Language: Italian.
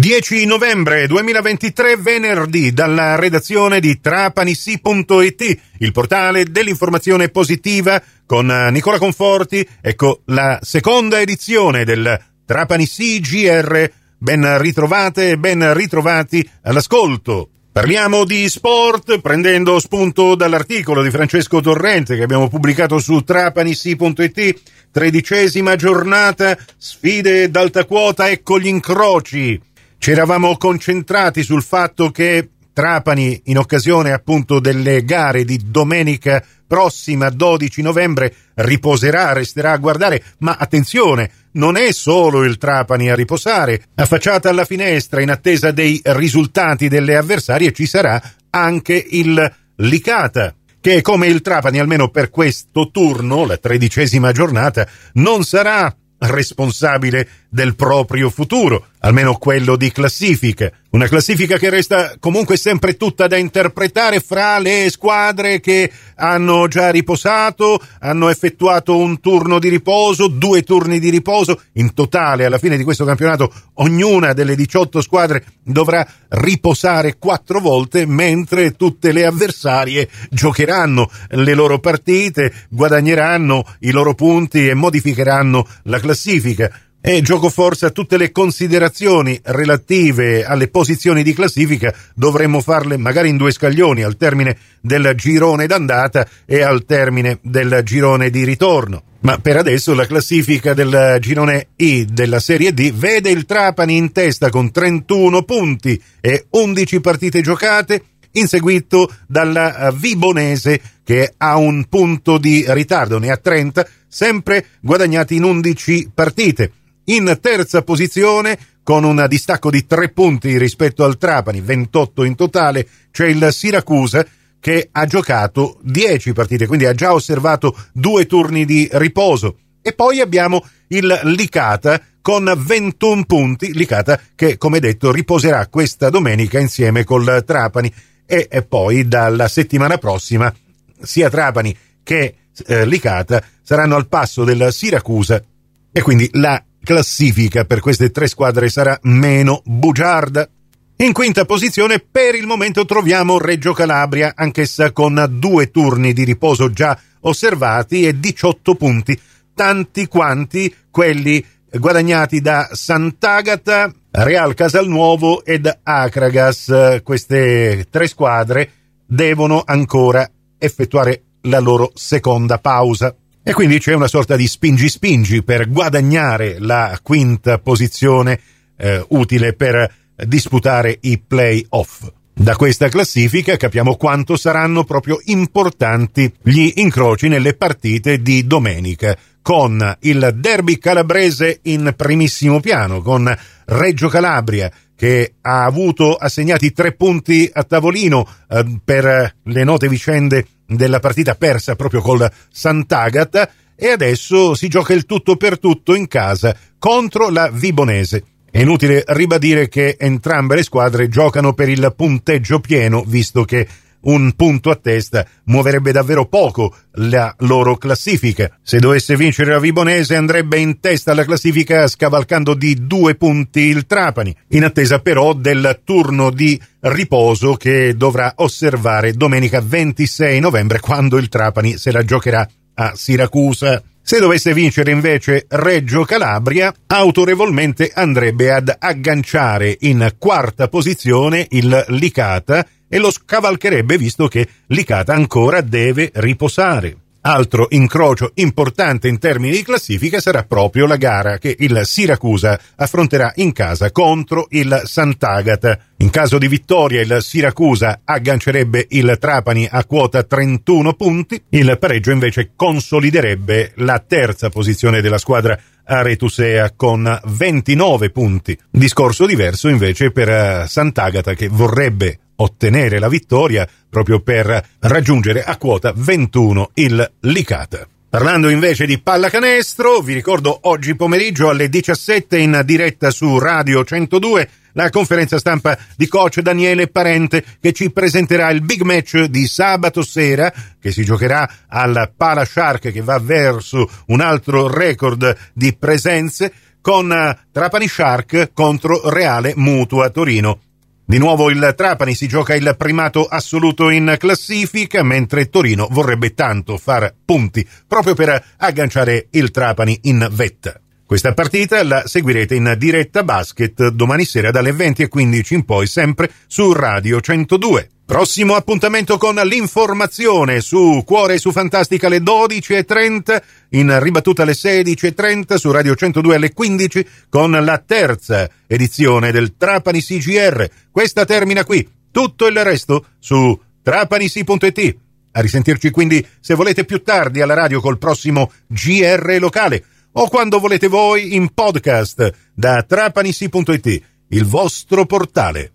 10 novembre 2023, venerdì, dalla redazione di trapanisi.it, il portale dell'informazione positiva con Nicola Conforti. Ecco la seconda edizione del Trapanisi GR. Ben ritrovate e ben ritrovati all'ascolto. Parliamo di sport prendendo spunto dall'articolo di Francesco Torrente che abbiamo pubblicato su trapanisi.it. Tredicesima giornata, sfide d'alta quota, ecco gli incroci ci eravamo concentrati sul fatto che Trapani, in occasione appunto delle gare di domenica prossima, 12 novembre, riposerà, resterà a guardare, ma attenzione, non è solo il Trapani a riposare. Affacciata alla finestra in attesa dei risultati delle avversarie ci sarà anche il Licata, che come il Trapani, almeno per questo turno, la tredicesima giornata, non sarà responsabile del proprio futuro, almeno quello di classifica. Una classifica che resta comunque sempre tutta da interpretare fra le squadre che hanno già riposato, hanno effettuato un turno di riposo, due turni di riposo. In totale, alla fine di questo campionato, ognuna delle 18 squadre dovrà riposare quattro volte, mentre tutte le avversarie giocheranno le loro partite, guadagneranno i loro punti e modificheranno la classifica. E gioco forza tutte le considerazioni relative alle posizioni di classifica dovremmo farle magari in due scaglioni al termine del girone d'andata e al termine del girone di ritorno. Ma per adesso la classifica del girone I della Serie D vede il Trapani in testa con 31 punti e 11 partite giocate, inseguito dalla Vibonese che ha un punto di ritardo, ne ha 30, sempre guadagnati in 11 partite. In terza posizione, con un distacco di tre punti rispetto al Trapani, 28 in totale, c'è il Siracusa che ha giocato 10 partite, quindi ha già osservato due turni di riposo. E poi abbiamo il Licata con 21 punti, Licata che come detto riposerà questa domenica insieme col Trapani e, poi dalla settimana prossima sia Trapani che eh, Licata saranno al passo del Siracusa e quindi la classifica per queste tre squadre sarà meno bugiarda. In quinta posizione per il momento troviamo Reggio Calabria, anch'essa con due turni di riposo già osservati e 18 punti, tanti quanti quelli guadagnati da Sant'Agata, Real Casalnuovo ed Acragas. Queste tre squadre devono ancora effettuare la loro seconda pausa. E quindi c'è una sorta di spingi-spingi per guadagnare la quinta posizione eh, utile per disputare i play-off. Da questa classifica capiamo quanto saranno proprio importanti gli incroci nelle partite di domenica, con il derby calabrese in primissimo piano, con Reggio Calabria che ha avuto assegnati tre punti a tavolino eh, per le note vicende della partita persa proprio col Sant'Agata e adesso si gioca il tutto per tutto in casa contro la Vibonese. È inutile ribadire che entrambe le squadre giocano per il punteggio pieno, visto che un punto a testa muoverebbe davvero poco la loro classifica. Se dovesse vincere la Vibonese andrebbe in testa alla classifica scavalcando di due punti il Trapani, in attesa però del turno di riposo che dovrà osservare domenica 26 novembre quando il Trapani se la giocherà a Siracusa. Se dovesse vincere invece Reggio Calabria, autorevolmente andrebbe ad agganciare in quarta posizione il Licata e lo scavalcherebbe visto che Licata ancora deve riposare. Altro incrocio importante in termini di classifica sarà proprio la gara che il Siracusa affronterà in casa contro il Sant'Agata. In caso di vittoria il Siracusa aggancerebbe il Trapani a quota 31 punti, il pareggio invece consoliderebbe la terza posizione della squadra aretusea con 29 punti. Discorso diverso invece per eh, Sant'Agata che vorrebbe ottenere la vittoria proprio per raggiungere a quota 21 il Licata. Parlando invece di pallacanestro, vi ricordo oggi pomeriggio alle 17 in diretta su Radio 102 la conferenza stampa di coach Daniele Parente che ci presenterà il big match di sabato sera che si giocherà al Pala Shark che va verso un altro record di presenze con Trapani Shark contro Reale Mutua Torino. Di nuovo il Trapani si gioca il primato assoluto in classifica, mentre Torino vorrebbe tanto far punti proprio per agganciare il Trapani in vetta. Questa partita la seguirete in diretta basket domani sera dalle 20.15 in poi sempre su Radio 102. Prossimo appuntamento con l'informazione su Cuore su Fantastica alle 12.30, in ribattuta alle 16.30 su Radio 102 alle 15 con la terza edizione del Trapani CGR. Questa termina qui, tutto il resto su trapanisi.it. A risentirci quindi se volete più tardi alla radio col prossimo GR locale o quando volete voi in podcast da trapanisi.it, il vostro portale.